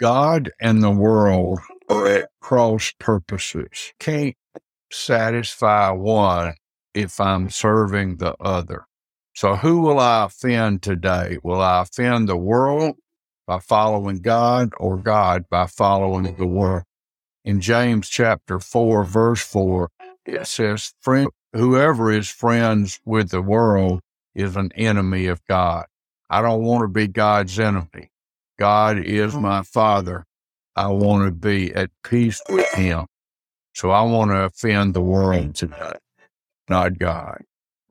God and the world are at cross purposes. Can't satisfy one if I'm serving the other. So who will I offend today? Will I offend the world by following God or God by following the world? In James chapter 4, verse 4, it says, Friend, whoever is friends with the world is an enemy of God. I don't want to be God's enemy. God is my father. I want to be at peace with him. So I want to offend the world today, not God.